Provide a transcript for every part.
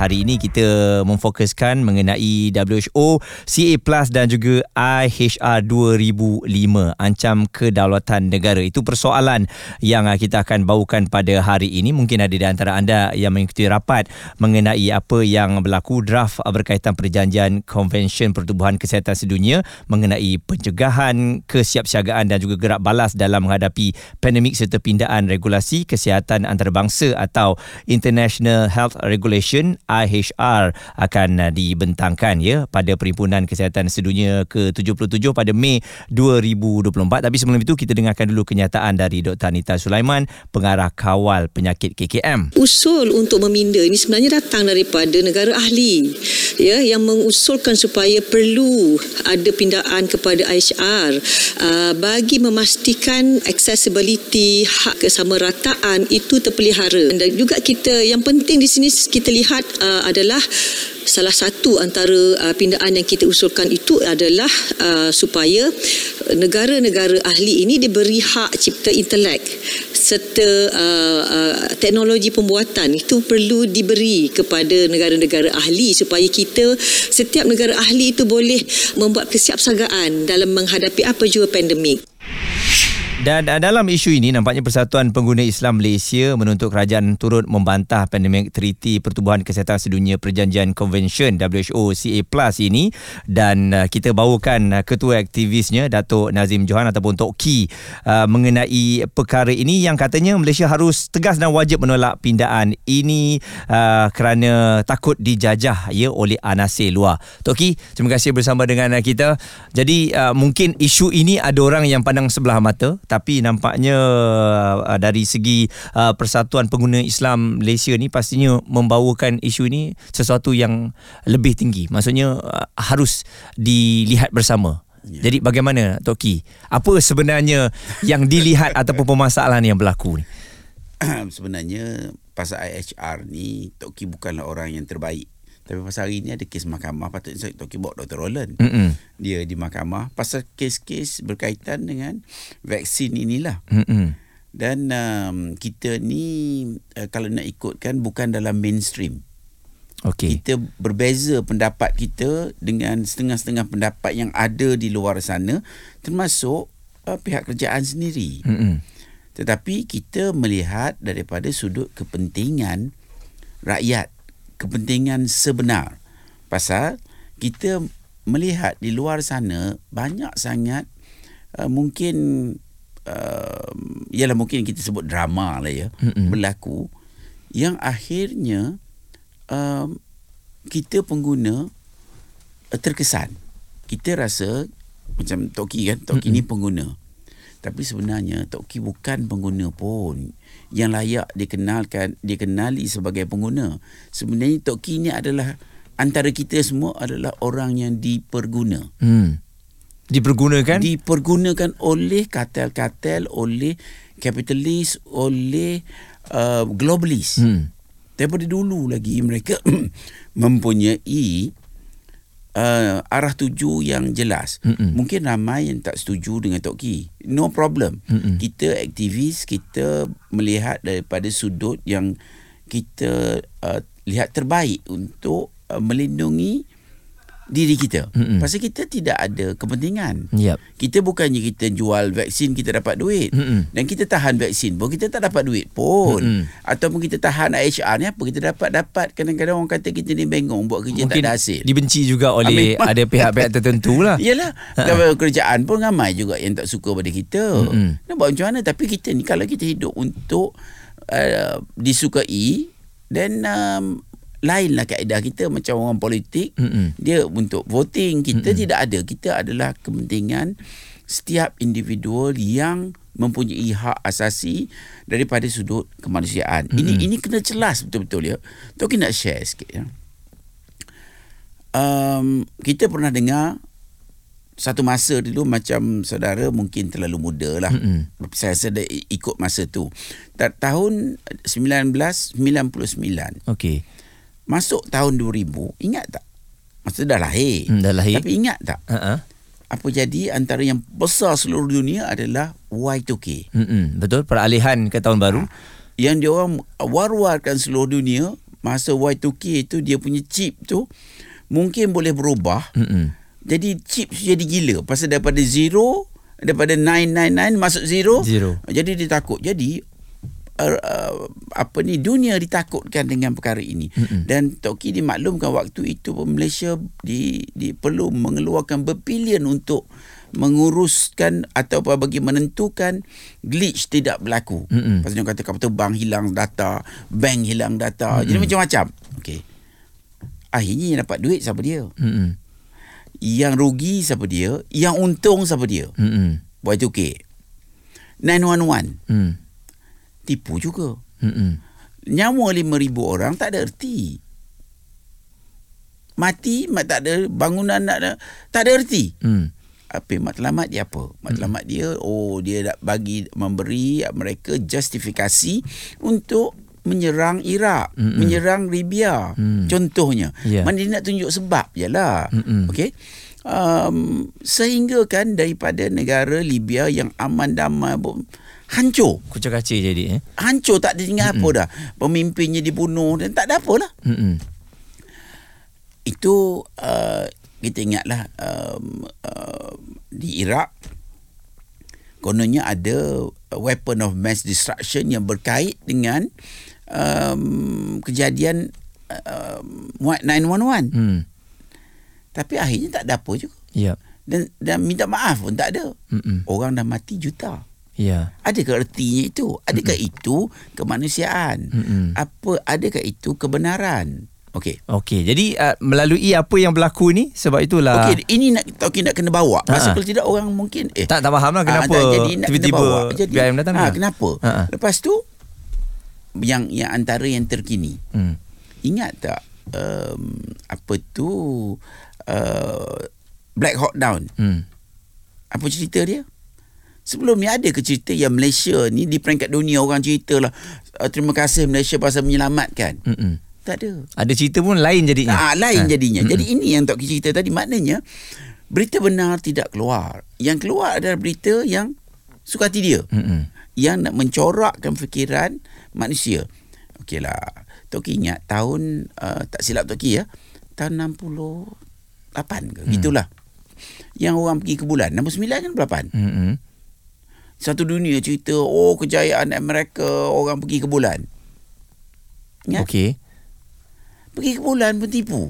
Hari ini kita memfokuskan mengenai WHO, CA Plus dan juga IHR 2005 ancam kedaulatan negara. Itu persoalan yang kita akan bawakan pada hari ini. Mungkin ada di antara anda yang mengikuti rapat mengenai apa yang berlaku draft berkaitan perjanjian Konvensyen Pertubuhan Kesihatan Sedunia mengenai pencegahan, kesiapsiagaan dan juga gerak balas dalam menghadapi pandemik serta pindaan regulasi kesihatan antarabangsa atau International Health Regulation IHR akan uh, dibentangkan ya pada Perhimpunan Kesihatan Sedunia ke-77 pada Mei 2024 tapi sebelum itu kita dengarkan dulu kenyataan dari Dr. Anita Sulaiman pengarah kawal penyakit KKM usul untuk meminda ini sebenarnya datang daripada negara ahli ya yang mengusulkan supaya perlu ada pindaan kepada IHR uh, bagi memastikan accessibility hak kesamarataan itu terpelihara. Dan juga kita yang penting di sini kita lihat uh, adalah salah satu antara uh, pindaan yang kita usulkan itu adalah uh, supaya negara-negara ahli ini diberi hak cipta intelek serta uh, uh, teknologi pembuatan itu perlu diberi kepada negara-negara ahli supaya kita setiap negara ahli itu boleh membuat kesiapsagaan dalam menghadapi apa jua pandemik. Dan uh, dalam isu ini nampaknya Persatuan Pengguna Islam Malaysia menuntut kerajaan turut membantah pandemik Treaty Pertubuhan Kesihatan Sedunia Perjanjian Convention WHO CA Plus ini dan uh, kita bawakan uh, ketua aktivisnya Datuk Nazim Johan ataupun Tok Ki uh, mengenai perkara ini yang katanya Malaysia harus tegas dan wajib menolak pindaan ini uh, kerana takut dijajah ya oleh anasir luar. Tok Ki, terima kasih bersama dengan kita. Jadi uh, mungkin isu ini ada orang yang pandang sebelah mata tapi nampaknya uh, dari segi uh, Persatuan Pengguna Islam Malaysia ni pastinya membawakan isu ini sesuatu yang lebih tinggi. Maksudnya uh, harus dilihat bersama. Ya. Jadi bagaimana Toki? Apa sebenarnya yang dilihat ataupun permasalahan yang berlaku ni? sebenarnya pasal IHR ni Toki bukanlah orang yang terbaik tapi pasal hari ni ada kes mahkamah patutnya saya talking about Dr. Roland. Mm-mm. Dia di mahkamah pasal kes-kes berkaitan dengan vaksin inilah. Mm-mm. Dan um, kita ni uh, kalau nak ikutkan bukan dalam mainstream. Okay. Kita berbeza pendapat kita dengan setengah-setengah pendapat yang ada di luar sana termasuk uh, pihak kerajaan sendiri. Mm-mm. Tetapi kita melihat daripada sudut kepentingan rakyat kepentingan sebenar pasal kita melihat di luar sana banyak sangat uh, mungkin uh, ialah mungkin kita sebut drama lah ya mm-hmm. berlaku yang akhirnya uh, kita pengguna uh, terkesan kita rasa macam Toki kan Toki mm-hmm. ni pengguna tapi sebenarnya Toki bukan pengguna pun yang layak dikenalkan dikenali sebagai pengguna. Sebenarnya Toki ni adalah antara kita semua adalah orang yang diperguna. Hmm. Dipergunakan? Dipergunakan oleh kartel-kartel, oleh kapitalis, oleh uh, globalis. Hmm. Daripada dulu lagi mereka mempunyai uh, arah tuju yang jelas. Mm-mm. Mungkin ramai yang tak setuju dengan Tok Ki. No problem. Mm-mm. Kita aktivis, kita melihat daripada sudut yang kita uh, lihat terbaik untuk uh, melindungi diri kita. Mm-mm. Pasal kita tidak ada kepentingan. Yep. Kita bukannya kita jual vaksin kita dapat duit. Mm-mm. Dan kita tahan vaksin pun kita tak dapat duit pun. Mm-mm. Ataupun kita tahan HR ni apa kita dapat dapat kadang-kadang orang kata kita ni bengong buat kerja Mungkin tak ada hasil. dibenci juga oleh Amin. ada pihak-pihak tertentu lah. Yalah. Ha. kerjaan pun ramai juga yang tak suka pada kita. Mm-mm. Nak buat macam mana tapi kita ni kalau kita hidup untuk uh, disukai dan um, lainlah kaedah kita macam orang politik Mm-mm. dia untuk voting kita Mm-mm. tidak ada kita adalah kepentingan setiap individu yang mempunyai hak asasi daripada sudut kemanusiaan Mm-mm. ini ini kena jelas betul-betul ya tu kita nak share sikit ya um, kita pernah dengar satu masa dulu macam saudara mungkin terlalu muda lah. Mm-hmm. Saya rasa dah ikut masa tu. Tahun 1999. Okey. Masuk tahun 2000, ingat tak? Masa dah lahir. Hmm, dah lahir. Tapi ingat tak? Uh-huh. apa jadi antara yang besar seluruh dunia adalah Y2K. Mm-mm. Betul peralihan ke tahun baru. Yang dia orang war-warkan seluruh dunia masa Y2K itu dia punya chip tu mungkin boleh berubah. Mm-mm. Jadi chip jadi gila pasal daripada zero daripada 999 masuk zero. Zero. Jadi dia takut. Jadi uh, uh, apa ni dunia ditakutkan dengan perkara ini Mm-mm. dan Toki dimaklumkan waktu itu Malaysia di, di perlu mengeluarkan berbilion untuk menguruskan atau apa bagi menentukan glitch tidak berlaku. Mm-mm. Pasal dia kata kapal bank hilang data, bank hilang data. Jadi macam-macam. Okey. Akhirnya yang dapat duit siapa dia? Mm-mm. Yang rugi siapa dia? Yang untung siapa dia? Mm-mm. Y2K. 911 Mm. Tipu juga. Mm-mm. Nyawa 5,000 orang tak ada erti. Mati mat tak ada bangunan tak ada tak ada erti. Mm. Apa matlamat dia apa? Matlamat dia oh dia nak bagi memberi mereka justifikasi untuk menyerang Iraq, Mm-mm. menyerang Libya. Mm. Contohnya. Ya. Mana dia nak tunjuk sebab je lah. Mm-mm. Okey. Um, sehingga kan daripada negara Libya yang aman damai hancur. Kucak kacir jadi eh. Hancur tak ada tinggal apa dah. Pemimpinnya dibunuh dan tak ada apa lah. Mm-mm. Itu uh, kita ingatlah um, uh, di Iraq kononnya ada weapon of mass destruction yang berkait dengan um, kejadian um, 911. Mm. Tapi akhirnya tak ada apa juga. Ya. Dan dan minta maaf pun tak ada. Mm-mm. Orang dah mati juta. Ya. Adakah ertinya itu? Adakah Mm-mm. itu kemanusiaan? Mm-mm. Apa adakah itu kebenaran? Okey. Okey, jadi uh, melalui apa yang berlaku ni sebab itulah Okey, ini nak okey nak kena bawa. Ha. Pasal kalau tidak orang mungkin eh tak tak faham lah ah, kenapa tak, jadi nak kena tiba-tiba bawa. Jadi, BIM datang ha, ke? kenapa? Ha. Lepas tu yang yang antara yang terkini. Hmm. Ingat tak um, apa tu uh, Black Hawk Down? Hmm. Apa cerita dia? Sebelum ni ada ke cerita yang Malaysia ni di peringkat dunia orang cerita lah uh, terima kasih Malaysia pasal menyelamatkan. Mm-mm. Tak ada. Ada cerita pun lain jadinya. Ah, lain Ha. jadinya. Mm-mm. Jadi ini yang Ki cerita tadi maknanya berita benar tidak keluar. Yang keluar adalah berita yang suka hati dia. Mm-mm. Yang nak mencorakkan fikiran manusia. Okeylah. Tok Ki ingat tahun uh, tak silap Tok Ki ya. Tahun 68 ke. Hmm. Gitulah. Yang orang pergi ke bulan. 69 kan 8? Mm-mm. Satu dunia cerita oh kejayaan Amerika orang pergi ke bulan. Ingat? Okey. Pergi ke bulan pun tipu.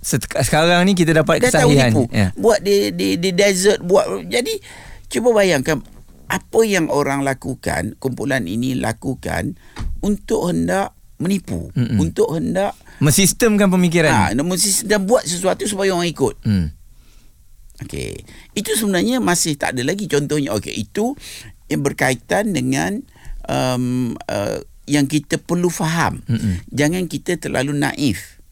Sekarang ni kita dapat Dah tahu kesahihan. tipu. Ya. Buat di, di, di desert buat jadi cuba bayangkan apa yang orang lakukan, kumpulan ini lakukan untuk hendak menipu, Mm-mm. untuk hendak Mensistemkan ha, pemikiran. mesti dan buat sesuatu supaya orang ikut. Hmm. Okey. Itu sebenarnya masih tak ada lagi contohnya. Okey, itu yang berkaitan dengan um, uh, yang kita perlu faham. Mm-mm. Jangan kita terlalu naif.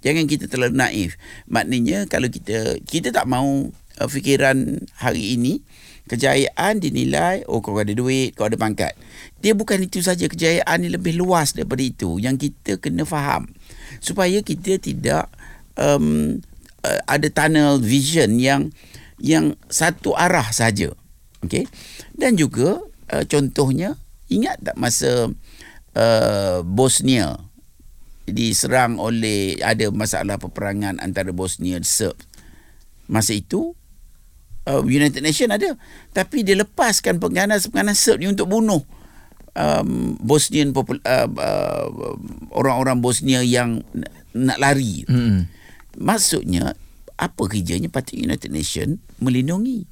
Jangan kita terlalu naif. Maknanya kalau kita kita tak mau uh, fikiran hari ini kejayaan dinilai oh kau ada duit, kau ada pangkat. Dia bukan itu saja kejayaan ni lebih luas daripada itu yang kita kena faham supaya kita tidak um, uh, ada tunnel vision yang yang satu arah saja. Okey. Dan juga uh, contohnya ingat tak masa uh, Bosnia diserang oleh ada masalah peperangan antara Bosnia dan Serb. Masa itu uh, United Nation ada tapi dia lepaskan pengganas-pengganas Serb ni untuk bunuh um, Bosnian popul- uh, uh, orang-orang Bosnia yang n- nak lari. Mm-mm. Maksudnya apa kerjanya patut United Nation melindungi.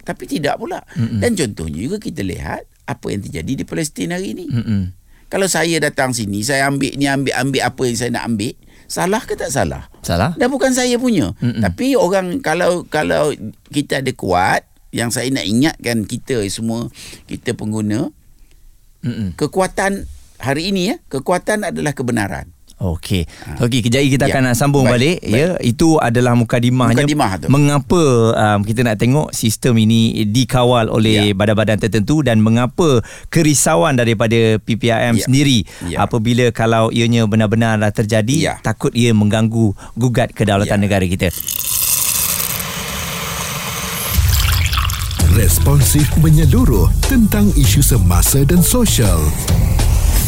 Tapi tidak pula. Mm-mm. Dan contohnya juga kita lihat apa yang terjadi di Palestin hari ini. Mm-mm. Kalau saya datang sini, saya ambil ni ambil ambil apa yang saya nak ambil, salah ke tak salah? Salah? Dah bukan saya punya. Mm-mm. Tapi orang kalau kalau kita ada kuat, yang saya nak ingatkan kita semua kita pengguna, Mm-mm. kekuatan hari ini ya, kekuatan adalah kebenaran. Okey. Okey, kejap kita Ya. akan nak sambung Baik, balik ya. Itu adalah mukadimahnya. Mukadimah tu. Mengapa um, kita nak tengok sistem ini dikawal oleh Ya. badan-badan tertentu dan mengapa kerisauan daripada PPIM Ya. sendiri Ya. apabila kalau ianya benar-benar terjadi Ya. takut ia mengganggu gugat kedaulatan Ya. negara kita. responsif menyeluruh tentang isu semasa dan sosial.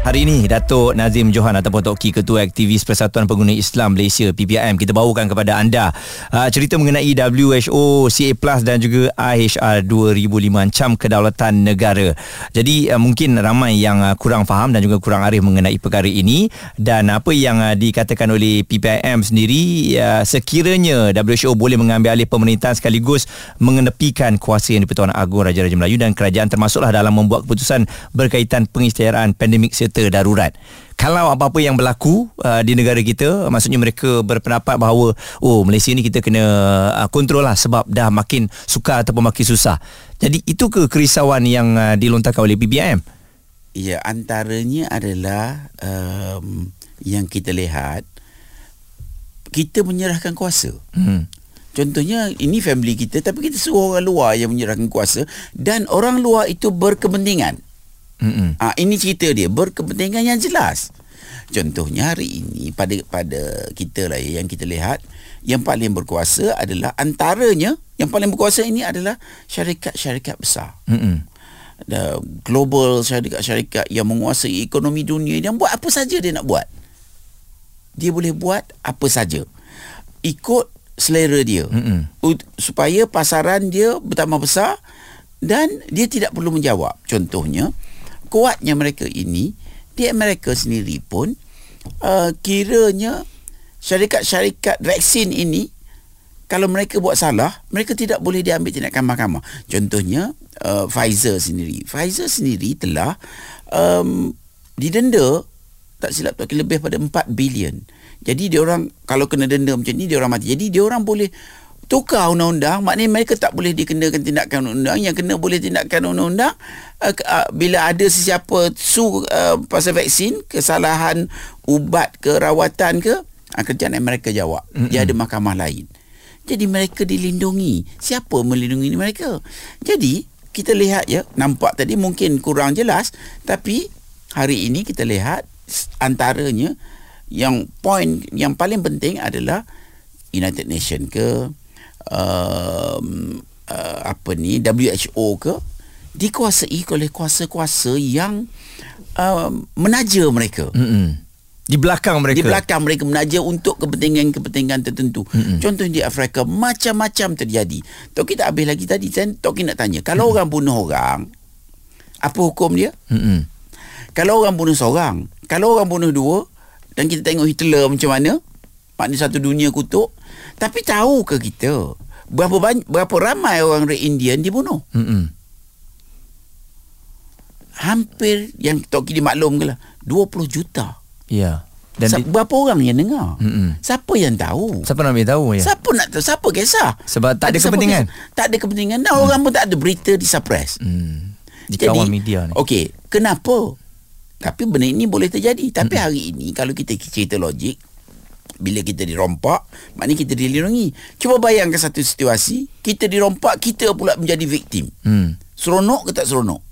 Hari ini Datuk Nazim Johan ataupun Tok Ki Ketua Aktivis Persatuan Pengguna Islam Malaysia PPIM kita bawakan kepada anda uh, cerita mengenai WHO CA Plus dan juga IHR 2005 ancam kedaulatan negara. Jadi uh, mungkin ramai yang uh, kurang faham dan juga kurang arif mengenai perkara ini dan apa yang dikatakan oleh PPIM sendiri sekiranya WHO boleh mengambil alih pemerintahan sekaligus mengenepikan kuasa yang di-Pertuan Agong Raja-Raja Melayu dan kerajaan termasuklah dalam membuat keputusan berkaitan pengisytiharan pandemik serta darurat. Kalau apa-apa yang berlaku uh, di negara kita, maksudnya mereka berpendapat bahawa oh Malaysia ni kita kena uh, kontrol lah sebab dah makin sukar ataupun makin susah. Jadi itu ke kerisauan yang uh, dilontarkan oleh PBIM? Ya, antaranya adalah um, yang kita lihat kita menyerahkan kuasa. Hmm. Contohnya ini family kita tapi kita suruh orang luar yang menyerahkan kuasa dan orang luar itu berkepentingan. Mm-hmm. Ah ini cerita dia berkepentingan yang jelas. Contohnya hari ini pada pada kita lah yang kita lihat yang paling berkuasa adalah antaranya yang paling berkuasa ini adalah syarikat-syarikat besar. Mm-hmm. The global syarikat-syarikat yang menguasai ekonomi dunia yang buat apa saja dia nak buat. Dia boleh buat apa saja. Ikut selera dia. Mm-hmm. Supaya pasaran dia bertambah besar dan dia tidak perlu menjawab. Contohnya, kuatnya mereka ini di Amerika sendiri pun uh, kiranya syarikat-syarikat vaksin ini kalau mereka buat salah mereka tidak boleh diambil tindakan mahkamah contohnya uh, Pfizer sendiri. Pfizer sendiri telah um, didenda tak silap tak lebih pada 4 bilion. Jadi dia orang kalau kena denda macam ni dia orang mati. Jadi dia orang boleh tukar undang-undang maknanya mereka tak boleh dikenakan tindakan undang-undang. Yang kena boleh tindakan undang-undang uh, uh, bila ada sesiapa su uh, pasal vaksin kesalahan ubat ke rawatan ke uh, kerjaan mereka jawab. Mm-hmm. dia ada mahkamah lain. Jadi mereka dilindungi. Siapa melindungi mereka? Jadi kita lihat ya nampak tadi mungkin kurang jelas tapi hari ini kita lihat antaranya yang poin yang paling penting adalah United Nation ke um, uh, apa ni WHO ke dikuasai oleh kuasa-kuasa yang uh, menaja mereka. Mm-mm. Di belakang mereka. Di belakang mereka menaja untuk kepentingan-kepentingan tertentu. Mm-mm. Contoh di Afrika macam-macam terjadi. Tok kita habis lagi tadi tok nak tanya, kalau Mm-mm. orang bunuh orang apa hukum dia? Mm-mm. Kalau orang bunuh seorang, kalau orang bunuh dua dan kita tengok Hitler macam mana? Maknanya satu dunia kutuk. Tapi tahukah kita berapa banyak berapa ramai orang Red Indian dibunuh? Hmm. Hampir yang Tok Kidi maklum ke lah 20 juta. Ya. Dan Sa- di- berapa orang yang dengar? Mm-mm. Siapa yang tahu? Siapa nak tahu ya? Siapa nak tahu? Siapa kisah? Sebab tak ada kepentingan. Kisah? Tak ada kepentingan. Dan mm. orang pun tak ada berita di suppress. Mm. Di kawan media ni. Okey, kenapa? Tapi benda ini boleh terjadi. Tapi Mm-mm. hari ini kalau kita cerita logik, bila kita dirompak maknanya kita dilindungi. Cuba bayangkan satu situasi kita dirompak kita pula menjadi victim. Hmm. seronok ke tak seronok?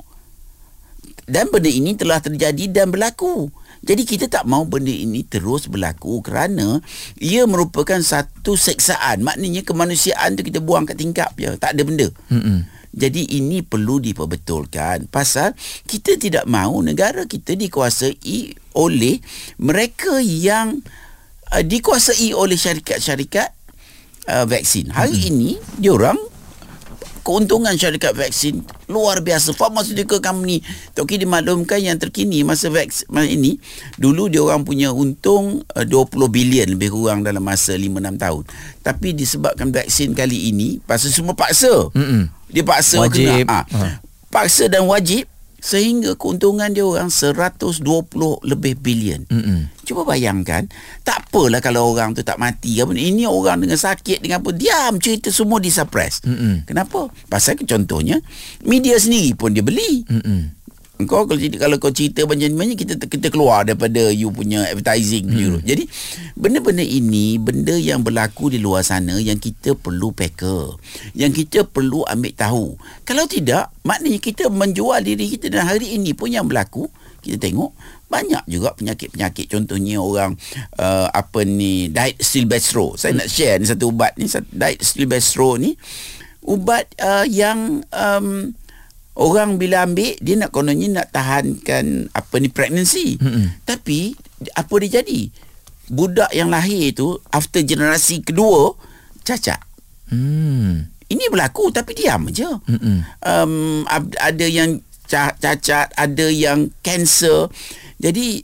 Dan benda ini telah terjadi dan berlaku. Jadi kita tak mau benda ini terus berlaku kerana ia merupakan satu seksaan maknanya kemanusiaan tu kita buang kat tingkap je. Tak ada benda. Hmm. Jadi ini perlu diperbetulkan pasal kita tidak mahu negara kita dikuasai oleh mereka yang uh, dikuasai oleh syarikat-syarikat uh, vaksin. Hari hmm. ini diorang keuntungan syarikat vaksin luar biasa. Pharmaceutical company Toki dimaklumkan yang terkini masa vaksin ini dulu dia orang punya untung uh, 20 bilion lebih kurang dalam masa 5 6 tahun. Tapi disebabkan vaksin kali ini pasal semua paksa. Hmm. Dia paksa wajib. kena. Ha. Ha. Paksa dan wajib sehingga keuntungan dia orang 120 lebih bilion. Mm-mm. Cuba bayangkan, tak apalah kalau orang tu tak mati apa ini orang dengan sakit dengan apa diam cerita semua disuppress. Mm-mm. Kenapa? Pasal contohnya media sendiri pun dia beli. Mm-mm. Kau kalau cerita, kalau kau cerita banyak-banyak kita kita keluar daripada you punya advertising hmm. Jadi benda-benda ini benda yang berlaku di luar sana yang kita perlu peka. Yang kita perlu ambil tahu. Kalau tidak, maknanya kita menjual diri kita dan hari ini pun yang berlaku kita tengok banyak juga penyakit-penyakit contohnya orang uh, apa ni diet silvestro saya nak share ni satu ubat ni satu diet silvestro ni ubat uh, yang um, orang bila ambil dia nak kononnya nak tahankan apa ni pregnancy Mm-mm. tapi apa dia jadi budak yang lahir tu after generasi kedua cacat Hmm. ini berlaku tapi diam je Mm-mm. um, ada yang ca- cacat, ada yang kanser. Jadi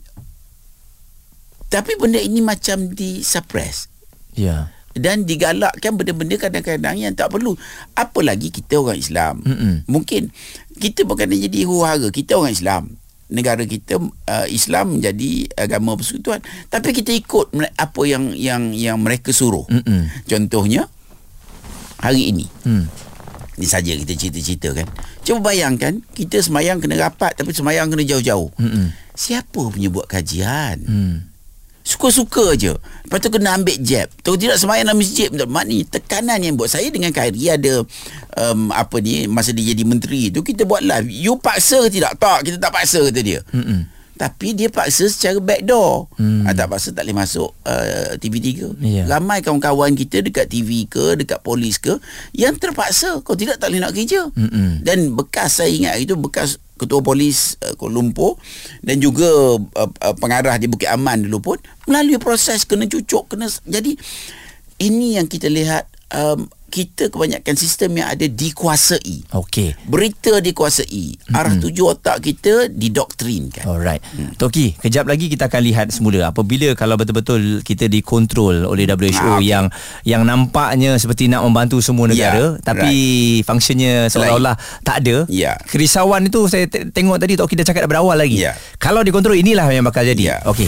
tapi benda ini macam di suppress Ya. Dan digalakkan benda-benda kadang-kadang yang tak perlu. Apa lagi kita orang Islam. Mm-mm. Mungkin kita bukan jadi huru-hara, kita orang Islam. Negara kita uh, Islam menjadi agama persekutuan, tapi kita ikut apa yang yang yang mereka suruh. Mm-mm. Contohnya hari ini Hmm. Ni saja kita cerita-cerita kan. Cuba bayangkan kita semayang kena rapat tapi semayang kena jauh-jauh. Mm-mm. Siapa punya buat kajian? Hmm. Suka-suka je. Lepas tu kena ambil jab. Kalau tidak semayang dalam masjid. Maknanya tekanan yang buat. Saya dengan Khairi ada um, apa ni masa dia jadi menteri tu kita buat live. You paksa ke tidak? Tak, kita tak paksa kata dia. Mm-mm. Tapi dia paksa secara backdoor. Hmm. Tak paksa tak boleh masuk uh, TV3. Ya. Ramai kawan-kawan kita dekat TV ke, dekat polis ke yang terpaksa. Kalau tidak tak boleh nak kerja. Mm-mm. Dan bekas saya ingat itu bekas ketua polis uh, Kuala Lumpur dan juga uh, uh, pengarah di Bukit Aman dulu pun melalui proses kena cucuk kena jadi ini yang kita lihat um, kita kebanyakan sistem yang ada dikuasai. Okey. Berita dikuasai. Arah tuju otak kita didoktrinkan. Alright. Hmm. Toki, kejap lagi kita akan lihat semula apabila kalau betul-betul kita dikontrol oleh WHO Ah, okey. yang yang nampaknya seperti nak membantu semua negara Ya, tapi fungsinya seolah-olah tak ada. Ya. Kerisauan itu saya te- tengok tadi Toki dah cakap daripada awal lagi. Ya. Kalau dikontrol inilah yang bakal jadi. Ya. Okey.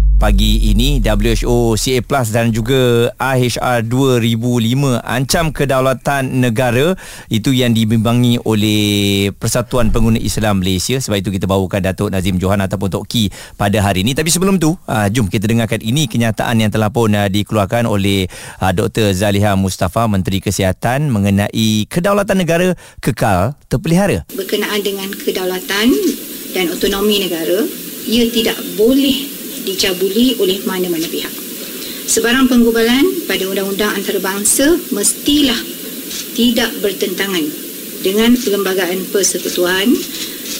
Pagi ini WHO CA Plus dan juga IHR 2005 ancam kedaulatan negara itu yang dibimbangi oleh Persatuan Pengguna Islam Malaysia. Sebab itu kita bawakan Datuk Nazim Johan ataupun Tok Ki pada hari ini. Tapi sebelum tu uh, jom kita dengarkan ini kenyataan yang telah pun uh, dikeluarkan oleh uh, Dr Zaliha Mustafa Menteri Kesihatan mengenai kedaulatan negara kekal terpelihara. Berkenaan dengan kedaulatan dan otonomi negara, ia tidak boleh dicabuli oleh mana-mana pihak. Sebarang penggubalan pada undang-undang antarabangsa mestilah tidak bertentangan dengan perlembagaan persekutuan,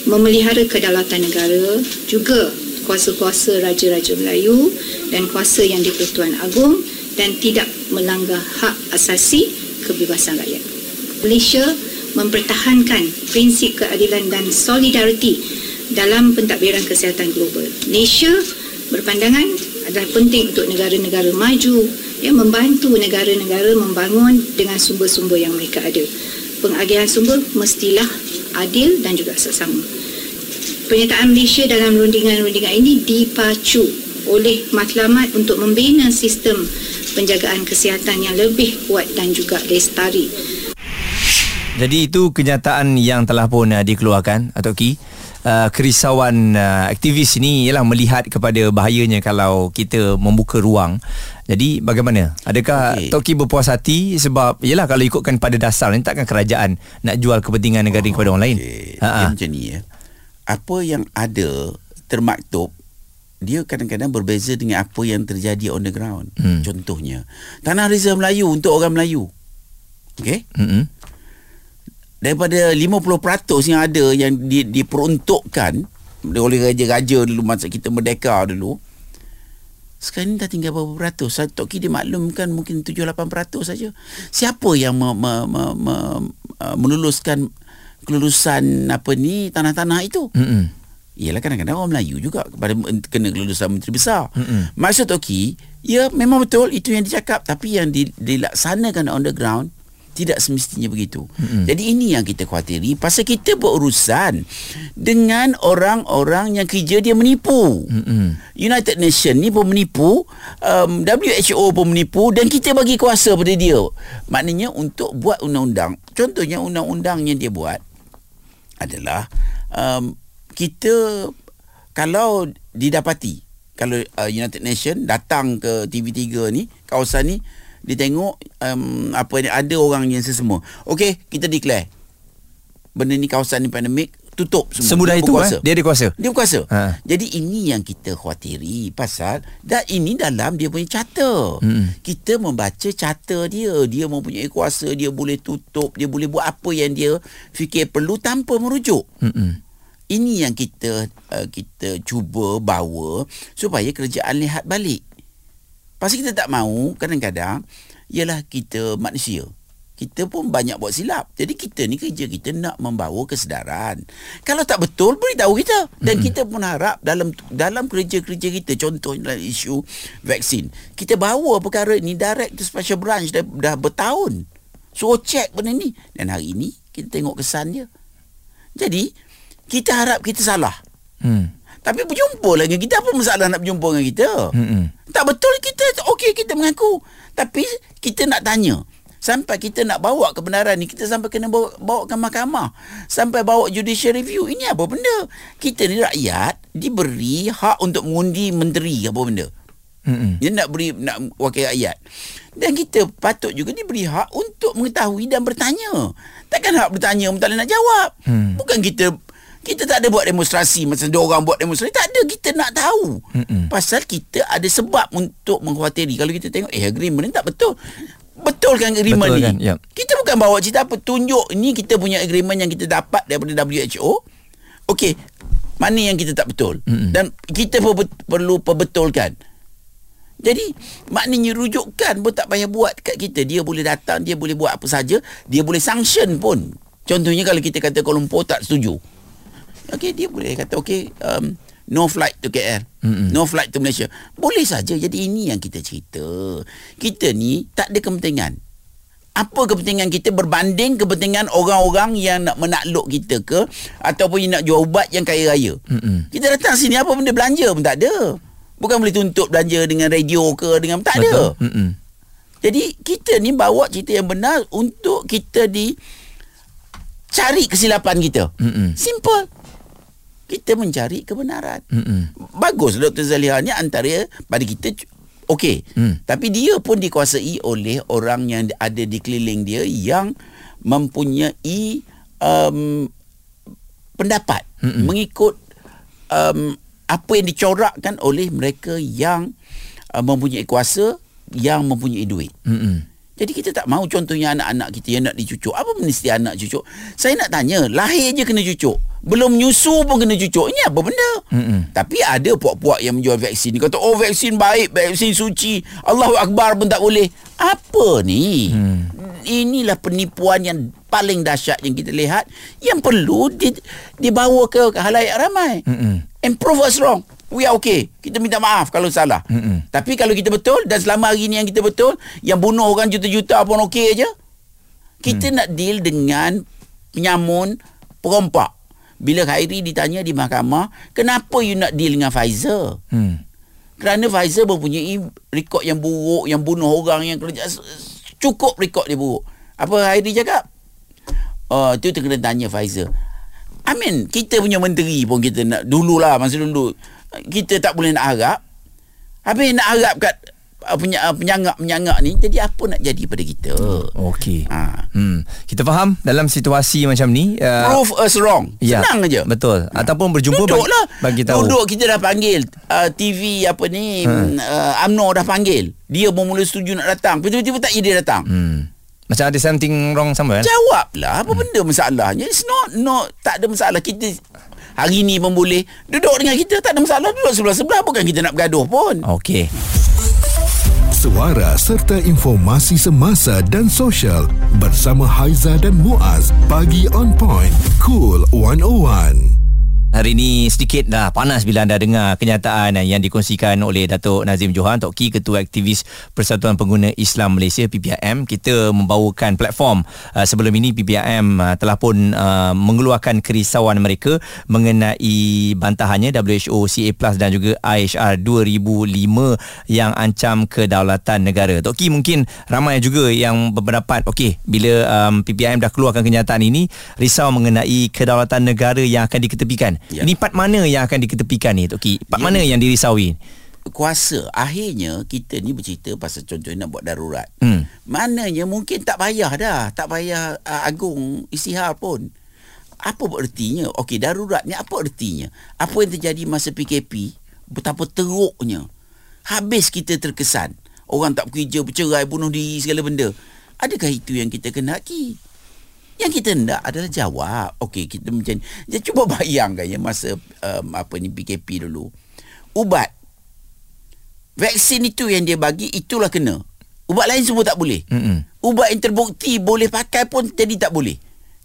memelihara kedaulatan negara, juga kuasa-kuasa Raja-Raja Melayu dan kuasa yang di-Pertuan Agong dan tidak melanggar hak asasi kebebasan rakyat. Malaysia mempertahankan prinsip keadilan dan solidariti dalam pentadbiran kesihatan global. Malaysia berpandangan adalah penting untuk negara-negara maju yang membantu negara-negara membangun dengan sumber-sumber yang mereka ada. Pengagihan sumber mestilah adil dan juga seksama. Penyertaan Malaysia dalam rundingan-rundingan ini dipacu oleh matlamat untuk membina sistem penjagaan kesihatan yang lebih kuat dan juga lestari. Jadi itu kenyataan yang telah pun uh, dikeluarkan Atok Ki uh, kerisauan uh, aktivis ini ialah melihat kepada bahayanya kalau kita membuka ruang. Jadi bagaimana? Adakah okay. Okey. Tok Ki berpuas hati sebab ialah kalau ikutkan pada dasar ni takkan kerajaan nak jual kepentingan negara oh, kepada orang lain. Okay. Ha, ha. macam ni ya. Apa yang ada termaktub dia kadang-kadang berbeza dengan apa yang terjadi on the ground. Hmm. Contohnya, Tanah Reza Melayu untuk orang Melayu. Okey? Mm-mm. Daripada 50% yang ada yang di, diperuntukkan oleh raja-raja dulu masa kita merdeka dulu. Sekarang ni dah tinggal berapa peratus? Tok Ki dia maklumkan mungkin 7-8% saja. Siapa yang me, me, me, me, uh, meluluskan kelulusan apa ni tanah-tanah itu? Mm-mm. Ialah kadang-kadang orang Melayu juga kepada kena kelulusan menteri besar. Mm-mm. Maksud Toki, ya memang betul itu yang dicakap tapi yang di, dilaksanakan on the ground tidak semestinya begitu. Mm-mm. Jadi ini yang kita khawatiri pasal kita berurusan dengan orang-orang yang kerja dia menipu. Mm-mm. United Nation ni pun menipu, um, WHO pun menipu dan kita bagi kuasa pada dia. Maknanya untuk buat undang-undang, contohnya undang-undang yang dia buat adalah um, kita kalau didapati kalau uh, United Nation datang ke TV3 ni kawasan ni dia tengok um, apa ni ada orang yang sesama. Okey, kita declare. Benda ni kawasan ni pandemik tutup semua. Semudah Dia itu berkuasa. eh? Dia ada kuasa. Dia berkuasa. Ha. Jadi ini yang kita khawatiri pasal dan ini dalam dia punya charter. Mm-mm. Kita membaca charter dia. Dia mempunyai kuasa, dia boleh tutup, dia boleh buat apa yang dia fikir perlu tanpa merujuk. Mm-mm. Ini yang kita uh, kita cuba bawa supaya kerajaan lihat balik. Pasal kita tak mahu kadang-kadang ialah kita manusia. Kita pun banyak buat silap. Jadi kita ni kerja kita nak membawa kesedaran. Kalau tak betul beritahu kita. Dan mm-hmm. kita pun harap dalam dalam kerja-kerja kita contohnya dalam isu vaksin, kita bawa perkara ini direct to special branch dah, dah bertahun. Suruh check benda ni. Dan hari ini kita tengok kesannya. Jadi kita harap kita salah. Hmm. Tapi berjumpa lah dengan kita Apa masalah nak berjumpa dengan kita? Mm-mm. Tak betul kita Okey kita mengaku. Tapi kita nak tanya. Sampai kita nak bawa kebenaran ni Kita sampai kena bawa, bawa ke mahkamah. Sampai bawa judicial review. Ini apa benda? Kita ni rakyat Diberi hak untuk mengundi menteri Apa benda? Mm-mm. Dia nak beri Nak wakil rakyat. Dan kita patut juga diberi hak Untuk mengetahui dan bertanya. Takkan hak bertanya Tak boleh nak jawab. Hmm. Bukan kita kita tak ada buat demonstrasi Macam dia orang buat demonstrasi. Tak ada. Kita nak tahu. Mm-mm. Pasal kita ada sebab Untuk mengkhawatiri Kalau kita tengok Eh agreement ni tak betul. Betul kan agreement Betul ni? kan, yep. Kita bukan bawa cerita apa. Tunjuk Ni kita punya agreement Yang kita dapat Daripada WHO Okey. Mana yang kita tak betul? Mm-mm. Dan kita per- perlu perbetulkan. Jadi maknanya rujukan pun tak payah buat kat kita. Dia boleh datang, dia boleh buat apa saja, dia boleh sanction pun. Contohnya kalau kita kata Kuala Lumpur tak setuju. Okey, dia boleh kata okey um, no flight to KL. Mm-mm. No flight to Malaysia. Boleh saja. Jadi ini yang kita cerita. Kita ni tak ada kepentingan. Apa kepentingan kita berbanding kepentingan orang-orang yang nak menakluk kita ke ataupun yang nak jual ubat yang kaya raya. Mm-mm. Kita datang sini apa benda belanja pun tak ada. Bukan boleh tuntut belanja dengan radio ke dengan tak ada. Betul. Mm-mm. Jadi kita ni bawa cerita yang benar untuk kita di cari kesilapan kita. Mm-mm. Simple. Kita mencari kebenaran. Mm-mm. Bagus Dr. Zaliha ni antara pada kita okey. Hmm. Tapi dia pun dikuasai oleh orang yang ada di keliling dia yang mempunyai um, pendapat Mm-mm. mengikut um, apa yang dicorakkan oleh mereka yang uh, mempunyai kuasa yang mempunyai duit. Mm-mm. Jadi kita tak mahu contohnya anak-anak kita yang nak dicucuk. Apa mesti anak cucuk? Saya nak tanya, lahir je kena cucuk. Belum nyusu pun kena cucuk. Ini apa benda? Mm-mm. Tapi ada puak-puak yang menjual vaksin. Kata, oh vaksin baik, vaksin suci. Allahu Akbar pun tak boleh. Apa ni? Hmm. Inilah penipuan yang paling dahsyat yang kita lihat. Yang perlu di, dibawa ke halayak ramai. Mm-mm. And prove us wrong. We are okay. Kita minta maaf kalau salah. Mm-mm. Tapi kalau kita betul dan selama hari ni yang kita betul, yang bunuh orang juta-juta pun okey aja. Kita hmm. nak deal dengan penyamun perompak. Bila Khairi ditanya di mahkamah, kenapa you nak deal dengan Pfizer? Hmm. Kerana Pfizer mempunyai rekod yang buruk, yang bunuh orang, yang kerja cukup rekod dia buruk. Apa Khairi cakap? Oh, tu kena tanya Pfizer. I mean, kita punya menteri pun kita nak dululah masa dulu kita tak boleh nak harap. Habis nak harap kat uh, penya- uh, penyangak-penyangak ni jadi apa nak jadi pada kita? Okey. Ha. Hmm. Kita faham dalam situasi macam ni uh, Prove us wrong. ya, Senang aja. Betul. Ataupun berjumpa Duduklah. bagi, bagi tahu. Duduk kita dah panggil uh, TV apa ni Ha. uh, UMNO dah panggil. Dia bermula setuju nak datang. Tapi Tiba-tiba tak dia datang. Hmm. Macam ada something wrong somewhere. Jawablah apa benda masalahnya. It's not no tak ada masalah. Kita hari ni pun boleh duduk dengan kita tak ada masalah duduk sebelah-sebelah bukan kita nak bergaduh pun. Okey. Suara serta informasi semasa dan sosial bersama Haiza dan Muaz bagi on point cool 101. Hari ini sedikit dah panas bila anda dengar kenyataan yang dikongsikan oleh Datuk Nazim Johan Tok Ki Ketua Aktivis Persatuan Pengguna Islam Malaysia PPIM kita membawakan platform uh, sebelum ini PPIM uh, telah pun uh, mengeluarkan kerisauan mereka mengenai bantahannya WHO CA Plus dan juga IHR 2005 yang ancam kedaulatan negara. Tok Ki mungkin ramai juga yang berpendapat okey bila um, PPIM dah keluarkan kenyataan ini risau mengenai kedaulatan negara yang akan diketepikan Ya. ini part mana yang akan diketepikan ni Tok Ki? Part Ya. mana yang dirisaui? kuasa akhirnya kita ni bercerita pasal contohnya nak buat darurat. Hmm. Maknanya mungkin tak payah dah, tak payah uh, agung istihar pun. Apa ertinya? Okey, darurat ni apa ertinya? Apa yang terjadi masa PKP? Betapa teruknya. Habis kita terkesan. Orang tak bekerja, bercerai, bunuh diri, segala benda. Adakah itu yang kita kenaki? Yang kita hendak adalah jawab. Okey, kita macam ni. Cuba bayangkan ya masa um, apa ni PKP dulu. Ubat Vaksin itu yang dia bagi itulah kena. Ubat lain semua tak boleh. Mm-mm. Ubat yang terbukti boleh pakai pun jadi tak boleh.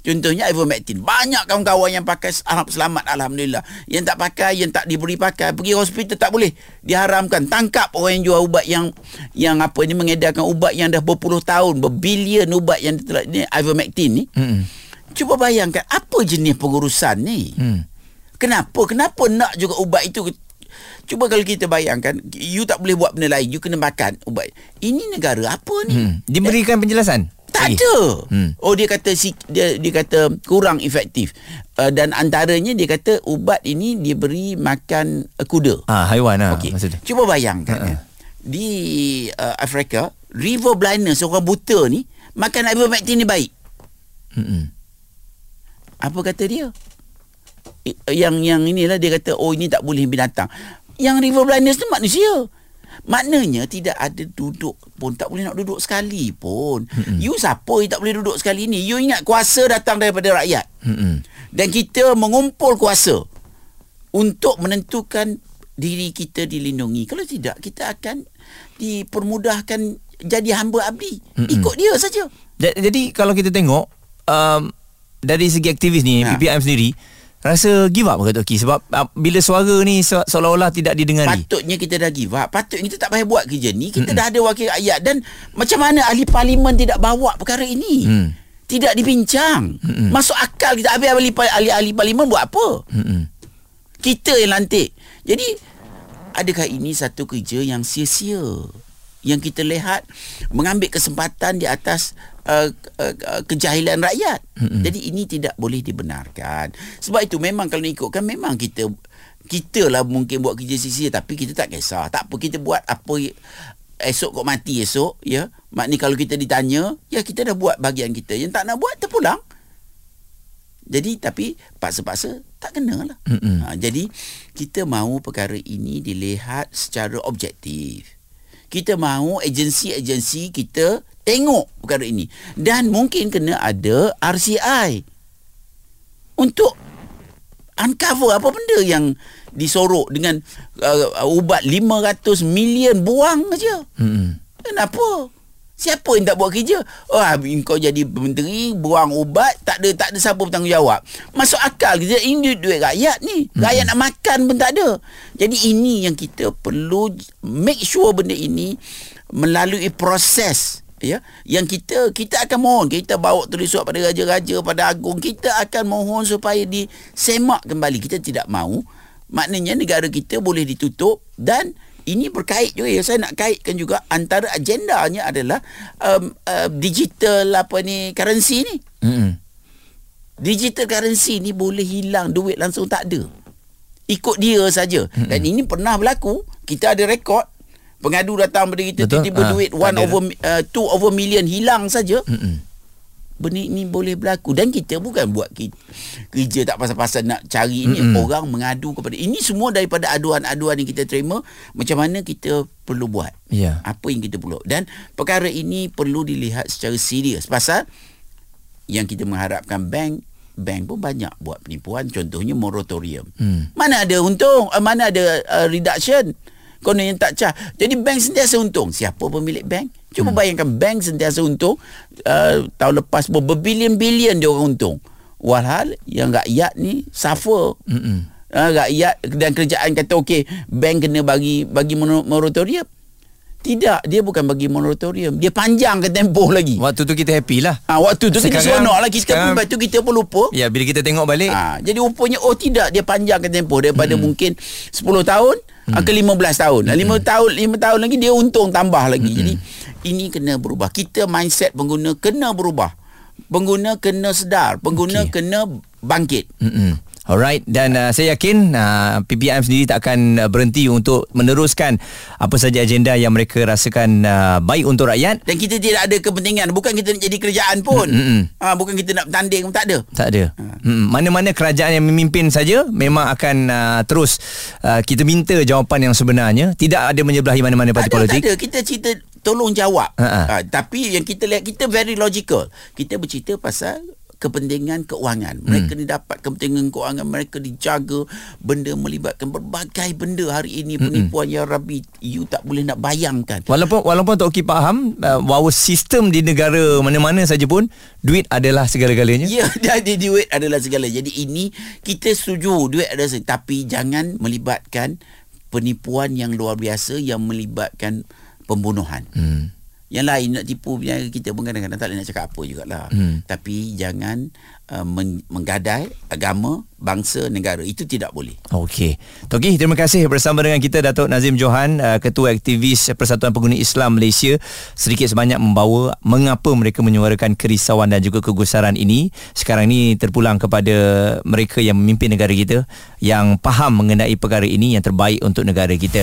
Contohnya ivermectin. Banyak kawan-kawan yang pakai alham selamat alhamdulillah. Yang tak pakai, yang tak diberi pakai, pergi hospital tak boleh. Diharamkan tangkap orang yang jual ubat yang yang apa ni mengedarkan ubat yang dah berpuluh tahun, berbilion ubat yang telah ni ivermectin ni. Mm-mm. Cuba bayangkan apa jenis pengurusan ni? Hmm. Kenapa? Kenapa nak juga ubat itu? Cuba kalau kita bayangkan, you tak boleh buat benda lain, you kena makan ubat. Ini negara apa ni? Hmm. Diberikan penjelasan? Tak ada. Hmm. Oh dia kata dia dia kata kurang efektif. Uh, dan antaranya dia kata ubat ini diberi makan uh, kuda. Ah, haiwan lah Okey. maksud dia. Cuba bayangkan ya. Di uh, Afrika, river blindness orang buta ni makan ivermectin ni baik. Mm-mm. Apa kata dia? Yang yang inilah dia kata oh ini tak boleh binatang. Yang river blindness tu manusia. Maknanya tidak ada duduk pun tak boleh nak duduk sekali pun. Mm-hmm. You siapa yang tak boleh duduk sekali ni? You ingat kuasa datang daripada rakyat. Mm-mm. Dan kita mengumpul kuasa untuk menentukan diri kita dilindungi. Kalau tidak kita akan dipermudahkan jadi hamba abdi. Mm-mm. Ikut dia saja. Ja- Jadi kalau kita tengok um, dari segi aktivis ni Ha. PPM sendiri rasa give up ke Tok Ki sebab uh, bila suara ni se- seolah-olah tidak didengari. Patutnya kita dah give up Patutnya kita tak payah buat kerja ni Kita Mm-mm. dah ada wakil rakyat Dan macam mana ahli parlimen tidak bawa perkara ini Hmm. Tidak dibincang Mm-mm. Masuk akal kita Habis ahli, ahli, ahli parlimen buat apa Mm-mm. Kita yang lantik Jadi Adakah ini satu kerja yang sia-sia Yang kita lihat Mengambil kesempatan di atas uh, uh, uh, Kejahilan rakyat Mm-mm. Jadi ini tidak boleh dibenarkan Sebab itu memang kalau ikutkan Memang kita kita lah mungkin buat kerja sia-sia Tapi kita tak kisah Tak apa kita buat apa Esok kau mati esok ya Maknanya kalau kita ditanya Ya kita dah buat bahagian kita Yang tak nak buat terpulang jadi tapi paksa-paksa tak kena lah. Mm-mm. Ha, jadi kita mahu perkara ini dilihat secara objektif. Kita mahu agensi-agensi kita tengok perkara ini. Dan mungkin kena ada RCI untuk uncover apa benda yang disorok dengan uh, ubat 500 million buang aja. Mm-mm. Kenapa? Siapa yang tak buat kerja? Oh, kau jadi menteri, buang ubat, tak ada tak ada siapa bertanggungjawab. Masuk akal kita ini duit, duit rakyat ni. Rakyat nak makan pun tak ada. Jadi ini yang kita perlu make sure benda ini melalui proses ya yang kita kita akan mohon kita bawa tulis surat pada raja-raja pada agung kita akan mohon supaya disemak kembali kita tidak mahu maknanya negara kita boleh ditutup dan ini berkait juga ya saya nak kaitkan juga antara agendanya adalah um, uh, digital apa ni currency ni Mm-mm. digital currency ni boleh hilang duit langsung tak ada ikut dia saja dan ini pernah berlaku kita ada rekod pengadu datang pada kita Betul. tiba-tiba Ah, duit tak 1 ada. over uh, 2 over million hilang saja Mm-mm. Benda ini boleh berlaku. Dan kita bukan buat kerja tak pasal-pasal nak cari ini Mm-mm. orang mengadu kepada ini semua daripada aduan-aduan yang kita terima macam mana kita perlu buat. Ya. apa yang kita perlu. Dan perkara ini perlu dilihat secara serius. Pasal yang kita mengharapkan bank bank pun banyak buat penipuan. Contohnya moratorium. Hmm. mana ada untung uh, mana ada uh, reduction konon yang tak cah. Jadi bank sentiasa untung. Siapa pemilik bank? Cuba hmm. bayangkan bank sentiasa untung uh, tahun lepas pun berbilion-bilion dia orang untung. Walhal yang rakyat ni suffer. Mm-mm. uh, rakyat dan kerajaan kata okey bank kena bagi bagi moratorium. Tidak dia bukan bagi moratorium. Dia panjangkan tempoh lagi. Waktu tu kita happy lah. ha, waktu tu kita Sekarang- seronok lah. Kita sekarang- pun lepas tu kita pun lupa. Ya, bila kita tengok balik, Ha, jadi rupanya oh tidak dia panjangkan tempoh. Daripada hmm. mungkin 10 tahun hmm. ke 15 tahun. Hmm. 5 tahun 5 tahun lagi dia untung tambah lagi. Hmm. Jadi ini kena berubah. Kita mindset pengguna kena berubah. Pengguna kena sedar, pengguna Okey. kena bangkit. Mm-mm. Alright dan uh, saya yakin uh, PPM sendiri tak akan uh, berhenti untuk meneruskan apa saja agenda yang mereka rasakan uh, baik untuk rakyat. Dan kita tidak ada kepentingan. Bukan kita nak jadi kerajaan pun. Ha, Bukan kita nak bertanding Tak ada. Tak ada. Hmm, mana-mana kerajaan yang memimpin saja memang akan uh, terus uh, kita minta jawapan yang sebenarnya, tidak ada menyebelahi mana-mana parti tak ada, politik. Tak ada. Kita cerita tolong jawab. Ha, Tapi yang kita lihat Kita very logical. Kita bercerita pasal kepentingan keuangan. Mereka ni dapat kepentingan keuangan, mereka dijaga benda melibatkan berbagai benda hari ini penipuan ya Rabbi you tak boleh nak bayangkan. Walaupun walaupun Tok Ki faham uh, bahawa sistem di negara mana-mana saja pun duit adalah segala-galanya. Ya, jadi duit adalah segala. Jadi ini kita setuju duit adalah segala. Tapi jangan melibatkan penipuan yang luar biasa yang melibatkan pembunuhan. Hmm. Yang lain nak tipu kita pun kadang-kadang tak boleh nak cakap apa jugalah. Hmm. Tapi jangan uh, men- menggadai agama, bangsa, negara. Itu tidak boleh. Okey. Toki, terima kasih bersama dengan kita Datuk Nazim Johan, uh, Ketua Aktivis Persatuan Pengguna Islam Malaysia, sedikit sebanyak membawa mengapa mereka menyuarakan kerisauan dan juga kegusaran ini. Sekarang ini terpulang kepada mereka yang memimpin negara kita yang faham mengenai perkara ini yang terbaik untuk negara kita.